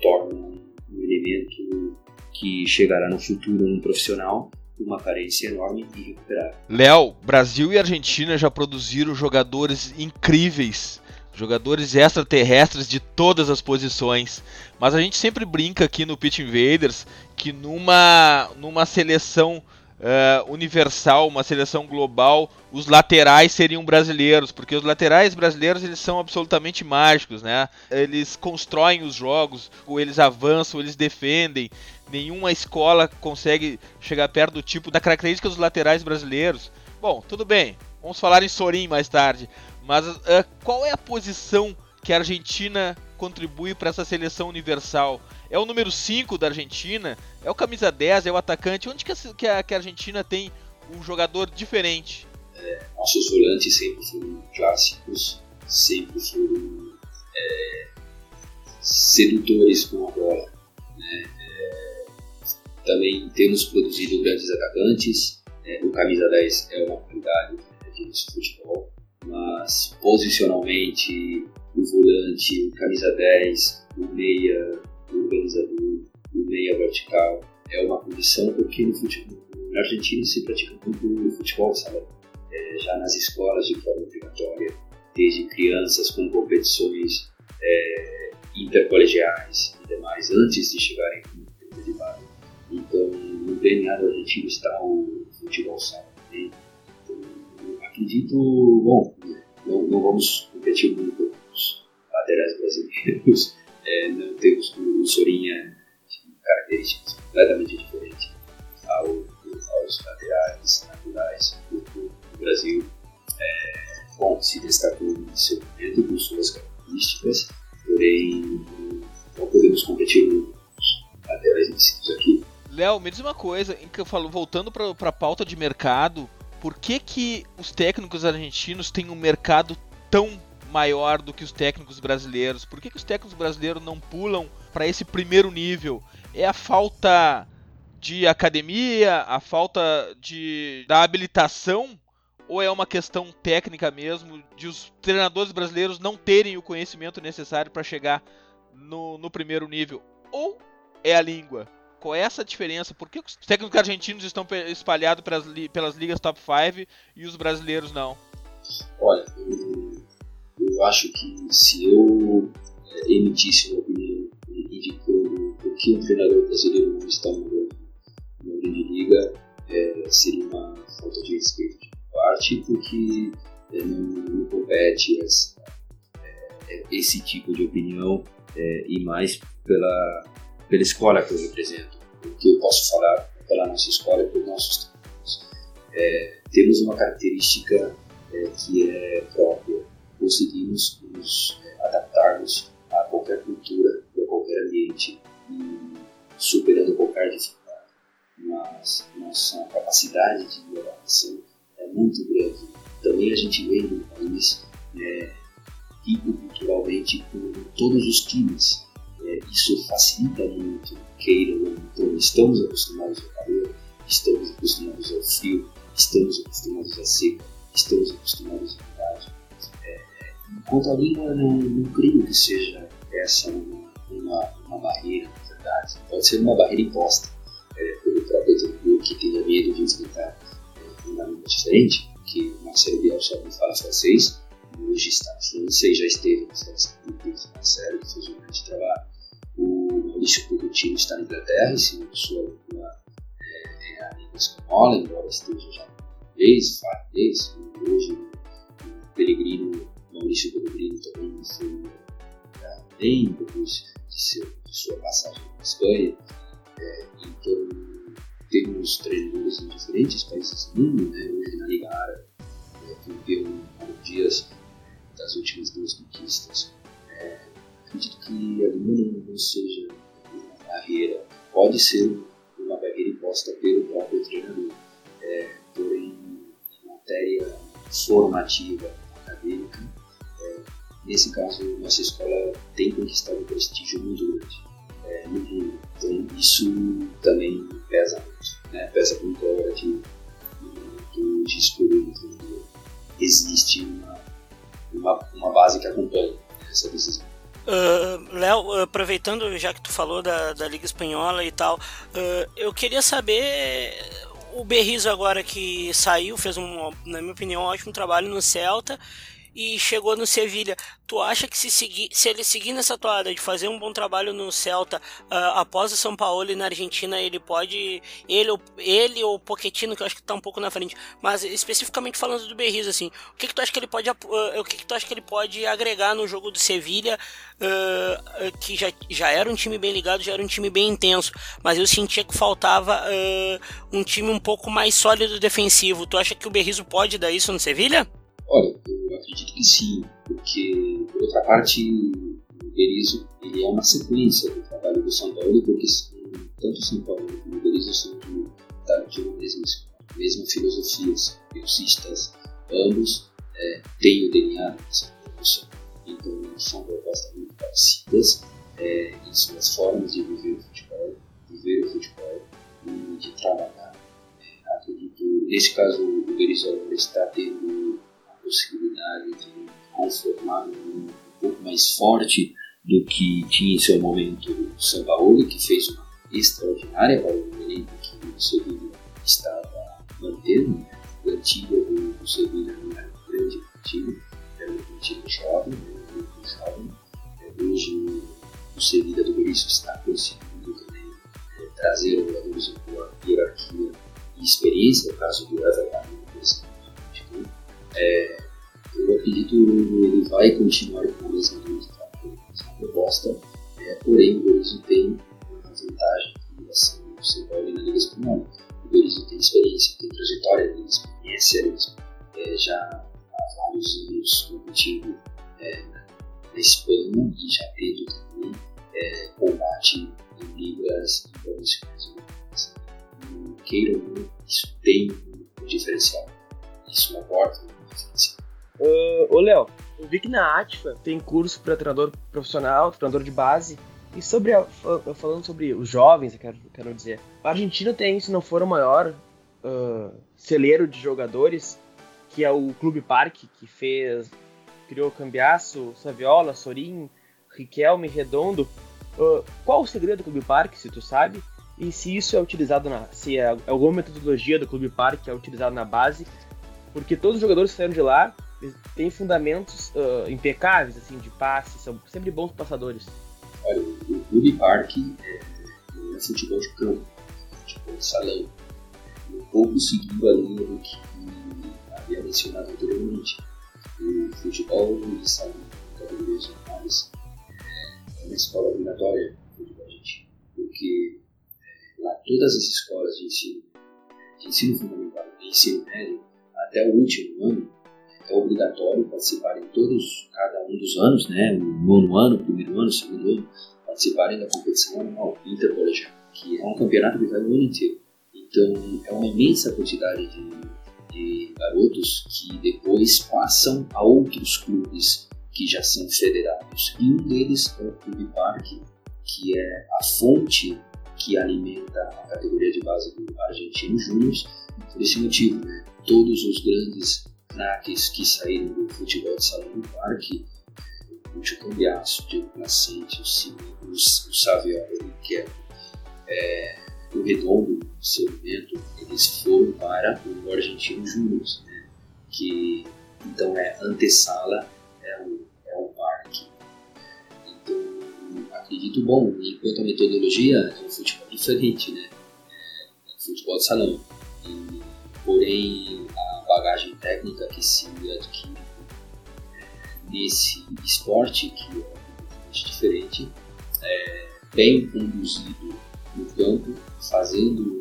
torna um elemento que chegará no futuro um profissional uma carência enorme e recuperar. Léo, Brasil e Argentina já produziram jogadores incríveis, jogadores extraterrestres de todas as posições. Mas a gente sempre brinca aqui no Pitch Invaders que numa, numa seleção uh, universal, uma seleção global, os laterais seriam brasileiros, porque os laterais brasileiros eles são absolutamente mágicos, né? Eles constroem os jogos, ou eles avançam, eles defendem. Nenhuma escola consegue chegar perto do tipo da característica dos laterais brasileiros. Bom, tudo bem. Vamos falar em Sorin mais tarde. Mas uh, qual é a posição que a Argentina contribui para essa seleção universal? É o número 5 da Argentina? É o camisa 10? É o atacante? Onde que a, que a Argentina tem um jogador diferente? É, nossos volantes sempre foram clássicos, sempre foram é, sedutores com a bola. Né? Também temos produzido grandes atacantes. É, o camisa 10 é uma qualidade do nosso futebol, mas posicionalmente o volante, o camisa 10, o meia, o organizador, o meia vertical é uma condição porque no futebol, na Argentina se pratica muito futebol, sabe? É, já nas escolas de forma obrigatória, desde crianças com competições é, intercolegiais e demais, antes de chegarem DNA do argentino está o futebol sabe? Então, acredito, bom, não, não vamos competir muito com os laterais brasileiros, é, não temos o Sorinha de características completamente diferentes ao, aos laterais naturais do, do Brasil. É, bom, se destacou em seu momento com suas características, porém não podemos competir com Léo, me diz uma coisa, em que eu falo, voltando para a pauta de mercado, por que, que os técnicos argentinos têm um mercado tão maior do que os técnicos brasileiros? Por que, que os técnicos brasileiros não pulam para esse primeiro nível? É a falta de academia, a falta de da habilitação ou é uma questão técnica mesmo de os treinadores brasileiros não terem o conhecimento necessário para chegar no, no, primeiro nível? Ou é a língua? Qual é essa diferença? Por que os técnicos argentinos estão espalhados pelas, pelas ligas top 5 e os brasileiros não? Olha, eu acho que se eu é, emitisse uma opinião indicando por que um treinador brasileiro não está no na grande liga, é, seria uma falta de respeito de parte, porque é, não, não, compete essa, é, esse tipo de opinião e mais pela, pela escola que eu represento. Que eu posso falar pela nossa escola e pelos nossos treinadores. temos uma característica que é própria conseguimos nos é, adaptarmos a qualquer cultura e a qualquer ambiente e superando qualquer dificuldade. Mas nossa capacidade de adaptação é muito grande. Também a gente vem de um país é, rico culturalmente com todos os times. É, isso facilita muito, queira ou Então, estamos acostumados ao calor, estamos acostumados ao frio, estamos acostumados à seca, estamos acostumados à umidade Quanto à língua, não, não creio que seja essa uma, uma, uma barreira, na verdade. Pode ser uma barreira imposta é, pelo próprio treinador que tenha medo de enfrentar é, uma língua diferente, porque Marcelo Bielsa não fala francês, hoje está na França já esteve na França Marcelo, que fez um grande trabalho. O Maurício Pochettino está na Inglaterra, e se sua língua é, é a língua espanhola, embora esteja já inglês, fala inglês, hoje o Pellegrino Maurício Pellegrino também foi também, depois de, seu, de sua passagem na Espanha. É, então, temos treinadores em diferentes países do mundo, né? hoje na Liga Árabe, é, campeão Dias das últimas duas conquistas. É, acredito que ali não, não seja uma barreira, pode ser uma barreira imposta pelo próprio treinador, é, porém, em matéria formativa acadêmica, é, nesse caso, nossa escola tem conquistado um prestígio muito grande é, no mundo. Então, isso também pesa muito, né? pesa muito a hora de, de, de escolher treinador. Existe uma, uma, uma base que acompanha essa decisão. Uh, Léo, aproveitando já que tu falou da, da Liga Espanhola e tal, uh, eu queria saber o Berrizo agora que saiu, fez um, na minha opinião, um ótimo trabalho no Celta e chegou no Sevilha. Tu acha que se, seguir, se ele seguir nessa toada de fazer um bom trabalho no Celta uh, após o São Paulo e na Argentina, ele pode. Ele, ele ou o Pochettino, que eu acho que tá um pouco na frente, mas especificamente falando do Berriz, assim, o que, que tu acha que ele pode. Uh, o que, que tu acha que ele pode agregar no jogo do Sevilha, uh, que já, já era um time bem ligado, já era um time bem intenso, mas eu sentia que faltava um time um pouco mais sólido defensivo. Tu acha que o Berrizo pode dar isso no Sevilha? Olha, eu acredito que sim, porque, por outra parte, o Berizzo ele é uma sequência do trabalho do São Paulo, porque tanto o São Paulo como o Berizzo são de, uma mesma, mesma filosofia, são ambos é, têm o DNA dessa evolução. Então, são propostas muito parecidas é, em suas formas de viver o futebol, viver o futebol e de trabalhar. É, acredito, nesse caso, o Berizzo está tendo possibilidade de conformar um, um pouco mais forte do que tinha em seu momento o São Paulo, que fez uma extraordinária para o elenco que o Sevilla estava mantendo. Né? O antigo do, Sevilla não era um grande time, era um time jovem, né? muito jovem. É, hoje o Sevilla do Berizzo está conseguindo também é, trazer jogadores com boa hierarquia e experiência, no caso do Everton, por exemplo. É, eu acredito que ele vai continuar com a proposta, é, porém o Berizzo tem na ATFA tem curso para treinador profissional, treinador de base. E sobre a, falando sobre os jovens, eu quero, quero dizer, a Argentina tem, se não for o maior uh, celeiro de jogadores, que é o Clube Parque, que fez, criou Cambiaço, Saviola, Sorin, Riquelme, Redondo. Uh, qual o segredo do Clube Parque, se tu sabe? E se isso é utilizado na, se é alguma metodologia do Clube Parque é utilizado na base, porque todos os jogadores que saíram de lá têm fundamentos uh, impecáveis, assim, de passe, são sempre bons passadores. Olha, o Clube Parque é, é futebol de campo, futebol de salão. Um pouco seguindo a linha do que havia mencionado anteriormente. O futebol de salão, categorias normais, é uma escola obrigatória futebol argentino, porque é, lá todas as escolas de ensino, de ensino fundamental e ensino médio, até o último ano, é obrigatório participar em todos, cada um dos anos, né, o nono ano, primeiro ano, segundo ano, participarem da competição anual intercolegial, que é um campeonato que vai o ano inteiro. Então, é uma imensa quantidade de, de garotos que depois passam a outros clubes que já são federados. E um deles é o Clube Parque, que é a fonte que alimenta a categoria de base do Argentino Júnior. Por esse motivo, né, todos os grandes craques que saíram do futebol de salão do parque, o Lúcio Cambiasso, o Diego Nascente, o Cine, o, o que é, é, o Redondo, o seu momento, eles foram para o Argentino Júnior, né, que então é antessala, é o, é o parque. Então, acredito bom, enquanto a metodologia é um futebol diferente, né? É futebol de salão. E, porém, bagagem técnica que se adquire nesse esporte, que é totalmente diferente, é, bem conduzido no campo, fazendo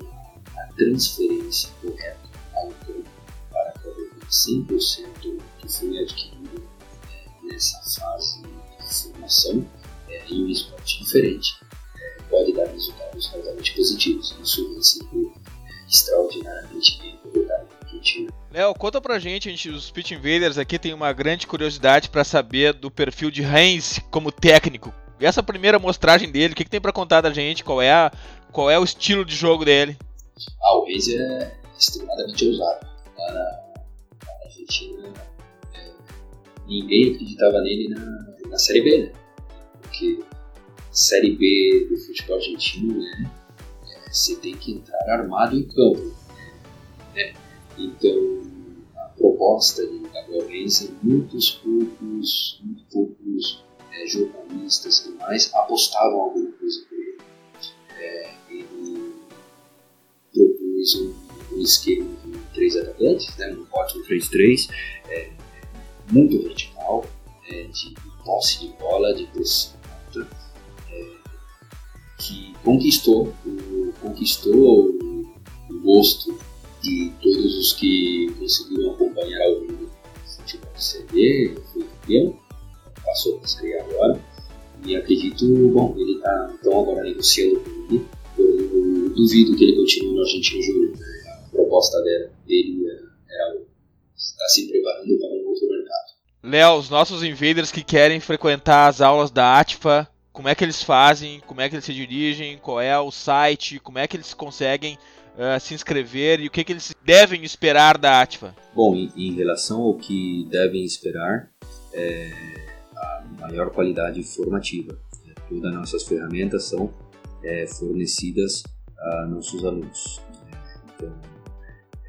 a transferência correta ao campo para poder 100% que foi adquirido é, nessa fase de formação é, em um esporte diferente é, pode dar resultados altamente positivos. Isso vem sendo extraordinariamente bem aproveitado Léo, conta pra gente, a gente, os Pitch Invaders aqui tem uma grande curiosidade para saber do perfil de Heinz como técnico. Essa primeira mostragem dele, o que, que tem para contar da gente? Qual é, a, qual é o estilo de jogo dele? Ah, o Heinz é extremamente ousado. Na, na Argentina, é, ninguém acreditava nele na, na Série B, né? Porque Série B do futebol argentino, né? É, você tem que entrar armado em campo. Né? Então, a proposta de Gabriel Reis é muitos poucos, muito poucos é, jornalistas e demais apostavam alguma coisa por ele. É, ele propôs um, um esquema de três atacantes, né, um 4-3-3, é, muito vertical, é, de posse de bola, de pressão é, que conquistou, o, conquistou o, o gosto os que conseguiram acompanhar ao vivo o futebol de CD, foi campeão, passou para Série agora, e acredito, bom, ele está então agora negociando com ele, eu duvido que ele continue no Argentino Júnior, né? a proposta dele, dele era está se preparando para um outro mercado. Léo, os nossos invaders que querem frequentar as aulas da ATFA, como é que eles fazem, como é que eles se dirigem, qual é o site, como é que eles conseguem uh, se inscrever e o que, que eles devem esperar da ATFA? Bom, em, em relação ao que devem esperar, é a maior qualidade formativa. Todas as nossas ferramentas são é, fornecidas a nossos alunos. Então,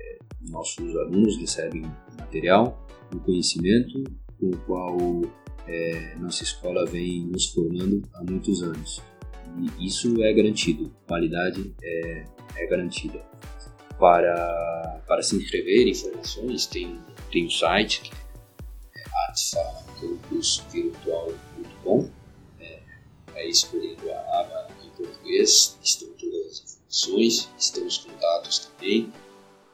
é, nossos alunos recebem material e conhecimento com o qual é, nossa escola vem nos formando há muitos anos. E isso é garantido, qualidade é é garantida. Para, para se inscrever, informações, tem, tem o site que é atfacampusvirtual.com é, é escolhendo a aba em português, estão todas as informações, estão os contatos também.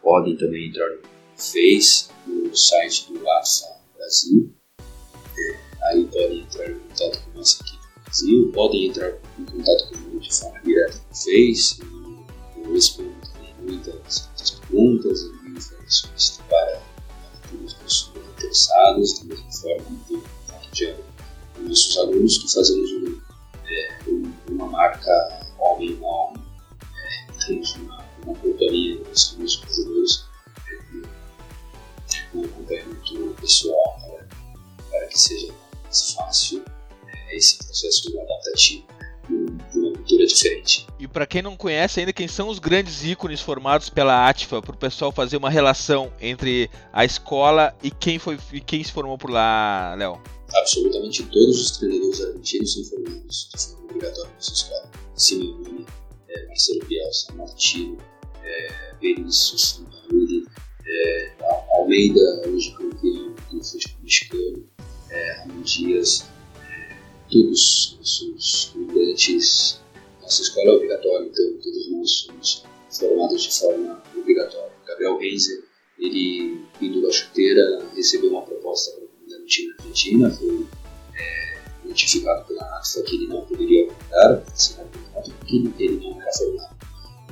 Podem também entrar no Face, no site do AFA Brasil. É, aí podem entrar em contato com nós aqui no Brasil, podem entrar em contato comigo de forma direta no Face, eu respondo muitas, perguntas, envio informações para os pessoas interessados, da mesma forma que adiante com nossos alunos que fazemos um, para quem não conhece ainda, quem são os grandes ícones formados pela ATFA, para o pessoal fazer uma relação entre a escola e quem, foi, e quem se formou por lá, Léo? Absolutamente todos os treinadores argentinos são formados de forma obrigatória nessa escola. Simeone, é, Marcelo Bielsa, Martino, é, Benício, Sampaoli, é, Almeida, hoje campeão do futebol mexicano, é, Ramon Dias, todos os estudantes. Nossa escola é obrigatória, então todos nós somos formados de forma obrigatória. Gabriel Reiser, ele indo da chuteira, recebeu uma proposta para o time na Argentina, foi é, notificado pela ANFA que ele não poderia voltar, assinar o contrato, porque ele, ele não era formado.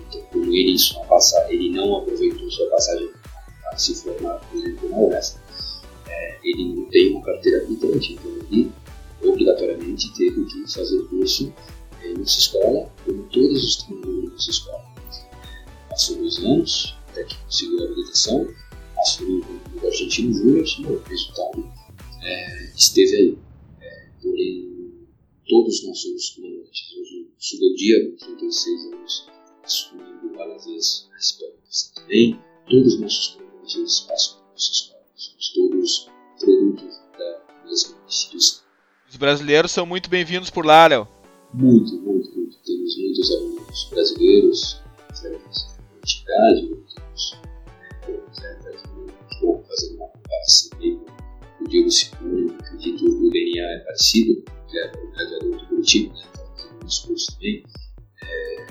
Então, como ele, sua passagem, ele não aproveitou sua passagem para se formar, por exemplo, na UESA, é, ele não tem uma carteira habilitante, então ele obrigatoriamente teve que fazer curso nossa escola, como todos os treinadores da nossa escola. Passou dois anos, até que conseguiu a habilitação, assumiu o Argentino Júnior, o resultado é, esteve aí. É, porém, todos nós somos comandantes. Hoje, subiu o dia, com 36 anos, assumindo várias vezes a experiência também. Todos os nossos comandantes passam por nossa escola. Somos todos produtos da mesma instituição. Os brasileiros são muito bem-vindos por lá, Léo. Muito, muito, muito. Temos muitos alunos brasileiros, certas entidades, muitos atletas do fazendo uma comparação meio com o Diego Simone, acredito que o DNA é parecido, que é o graduador do Curitiba, né? Então, temos discurso também. É,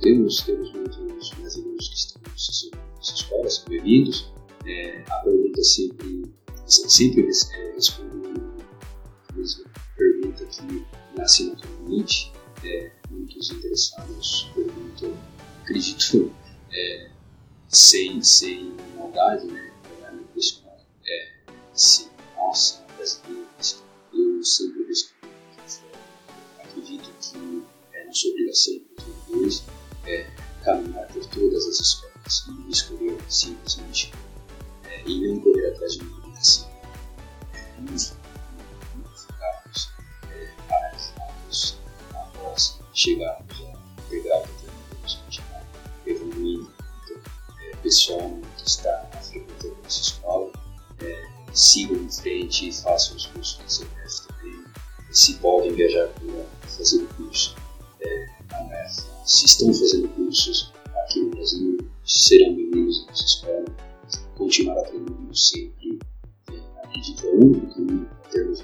temos, temos muitos brasileiros que estão nas escolas, bem-vindos. É, a pergunta sempre, sempre é, respondo a mesma pergunta que naturalmente. É, muitos interessados perguntam, acredito, é, sem, sem maldade, né? Escola. É, se, nossa, brasileiros, eu sempre respondo. Acredito que é nossa obrigação, dois, é caminhar por todas as escolas e escolher simplesmente é, e não correr atrás de uma educação. É, chegarmos a pegar o que temos continuar evoluindo. Então, é, pessoal que está frequentando essa escola, é, sigam em frente, façam os cursos da CPF também. Se podem viajar para fazer o curso, é, se estão fazendo cursos aqui no Brasil, serão bem-vindos nessa escola, continuar aprendendo sempre. É, acredito é o único termos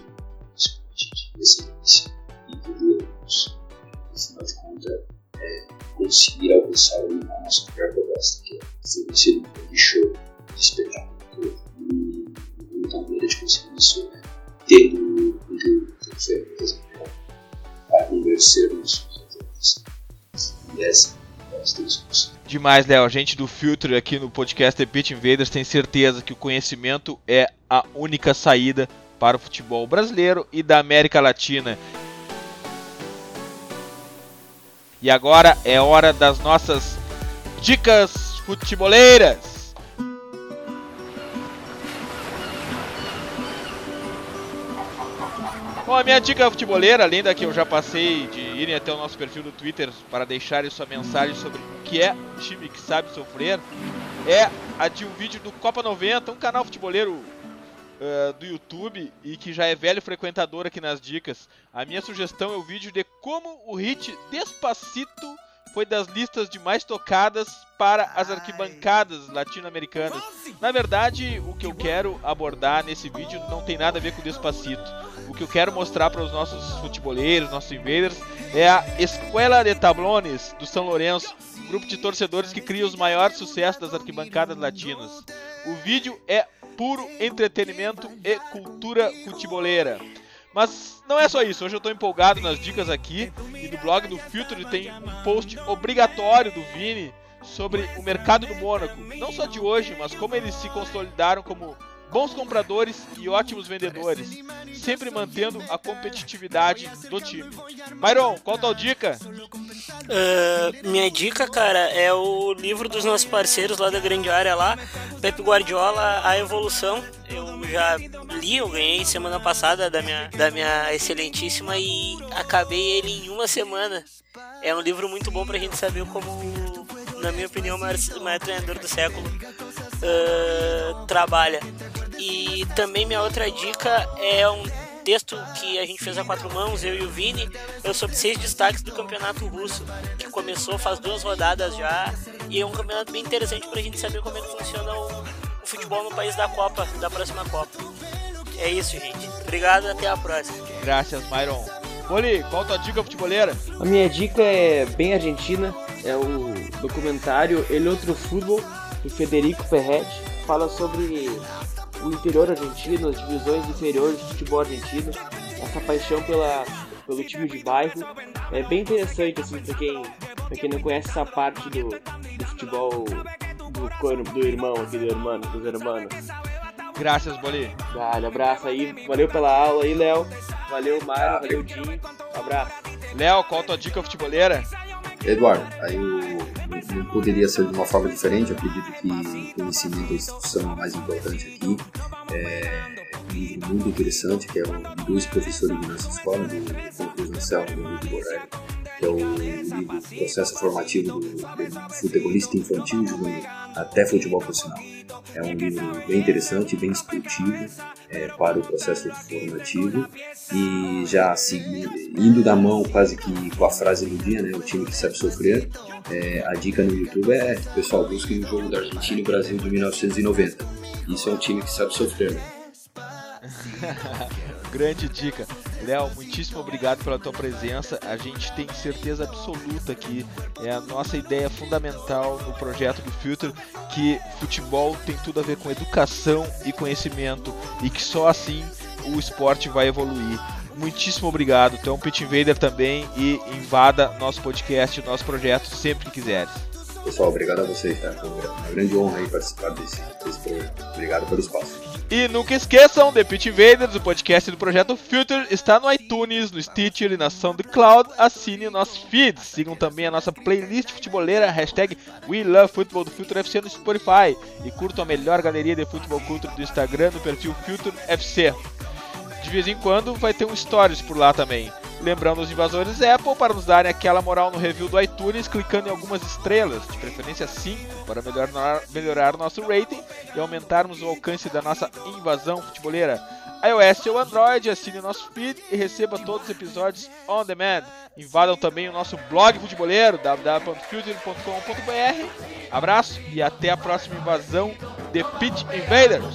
conseguir alcançar a nossa própria proposta, que é fornecer um grande show de espetáculo. E a única maneira de conseguir isso é tendo conteúdo, tendo ferramentas para convencermos os atletas. E essa é. Demais, Léo. A gente do Filter aqui no podcast Pitch Invaders tem certeza que o conhecimento é a única saída para o futebol brasileiro e da América Latina. E agora é hora das nossas dicas futeboleiras. Bom, a minha dica futeboleira, além da que eu já passei de irem até o nosso perfil do Twitter para deixarem sua mensagem sobre o que é um time que sabe sofrer, é a de um vídeo do Copa 90, um canal futeboleiro uh, do YouTube e que já é velho frequentador aqui nas dicas. A minha sugestão é o vídeo de como o hit Despacito foi das listas de mais tocadas para as arquibancadas latino-americanas. Na verdade, o que eu quero abordar nesse vídeo não tem nada a ver com o Despacito. O que eu quero mostrar para os nossos futeboleiros, nossos invaders, é a Escuela de Tablones do São Lourenço, grupo de torcedores que cria os maiores sucessos das arquibancadas latinas. O vídeo é puro entretenimento e cultura futeboleira. Mas não é só isso, hoje eu estou empolgado nas dicas aqui e do blog do Filtro tem um post obrigatório do Vini sobre o mercado do Mônaco, não só de hoje, mas como eles se consolidaram como bons compradores e ótimos vendedores, sempre mantendo a competitividade do time. Myron, qual tua dica? Uh, minha dica, cara, é o livro dos nossos parceiros lá da grande área lá, Pepe Guardiola, A Evolução. Eu já li, eu ganhei semana passada da minha, da minha excelentíssima e acabei ele em uma semana. É um livro muito bom pra gente saber como, na minha opinião, o maior, maior treinador do século uh, trabalha. E também minha outra dica é um texto que a gente fez a quatro mãos, eu e o Vini, eu sobre seis destaques do campeonato russo, que começou faz duas rodadas já, e é um campeonato bem interessante pra gente saber como é que funciona o, o futebol no país da Copa, da próxima Copa. É isso, gente. Obrigado, até a próxima. Graças, Myron. Boli, qual a tua dica futeboleira? A minha dica é bem argentina, é o documentário El Outro Futebol, do Federico Perretti, fala sobre o interior argentino, as divisões inferiores do futebol argentino, essa paixão pela, pelo time de bairro. É bem interessante assim, para quem, pra quem não conhece essa parte do, do futebol do, do irmão aqui, do irmão, dos irmãos. Graças, Boli. Vale, abraço aí. Valeu pela aula aí, Léo. Valeu, Mário. Valeu, Dinho. Abraço. Léo, qual a tua dica futeboleira? Eduardo, aí não poderia ser de uma forma diferente. Eu acredito que conhecimento é a instrução mais importante aqui. É um livro muito interessante, que é um dois professores de nossa escola, do Concurso Anselmo do Luiz Borrelli, que é o livro Processo Formativo do Futebolista Infantil e Juvenil até Futebol Profissional. É um livro bem interessante, bem instrutivo é, para o processo formativo e já seguindo, indo da mão quase que com a frase do dia, né, o time que sabe sofrer, é, a dica no YouTube é, pessoal, busquem o jogo da Argentina e Brasil de 1990. Isso é um time que sabe sofrer. Né? Grande dica. Léo, muitíssimo obrigado pela tua presença. A gente tem certeza absoluta que é a nossa ideia fundamental no projeto do Filter que futebol tem tudo a ver com educação e conhecimento e que só assim o esporte vai evoluir. Muitíssimo obrigado. Tu é um Pit Invader também e invada nosso podcast, nosso projeto sempre que quiseres. Pessoal, obrigado a vocês, tá? Foi uma grande honra aí participar desse, desse programa. Obrigado pelo espaço. E nunca esqueçam, The Pit Invaders, o podcast do projeto Filter, está no iTunes, no Stitcher e na SoundCloud. Assine o nosso feed. Sigam também a nossa playlist futeboleira, hashtag WeLoveFootball do Filter FC no Spotify. E curtam a melhor galeria de futebol culture do Instagram no perfil Filter FC. De vez em quando vai ter um stories por lá também. Lembrando os invasores Apple para nos darem aquela moral no review do iTunes, clicando em algumas estrelas, de preferência 5, para melhorar, melhorar nosso rating e aumentarmos o alcance da nossa invasão futeboleira. iOS ou Android, assine nosso feed e receba todos os episódios on demand. Invadam também o nosso blog futeboleiro, www.future.com.br. Abraço e até a próxima invasão de Pitch Invaders!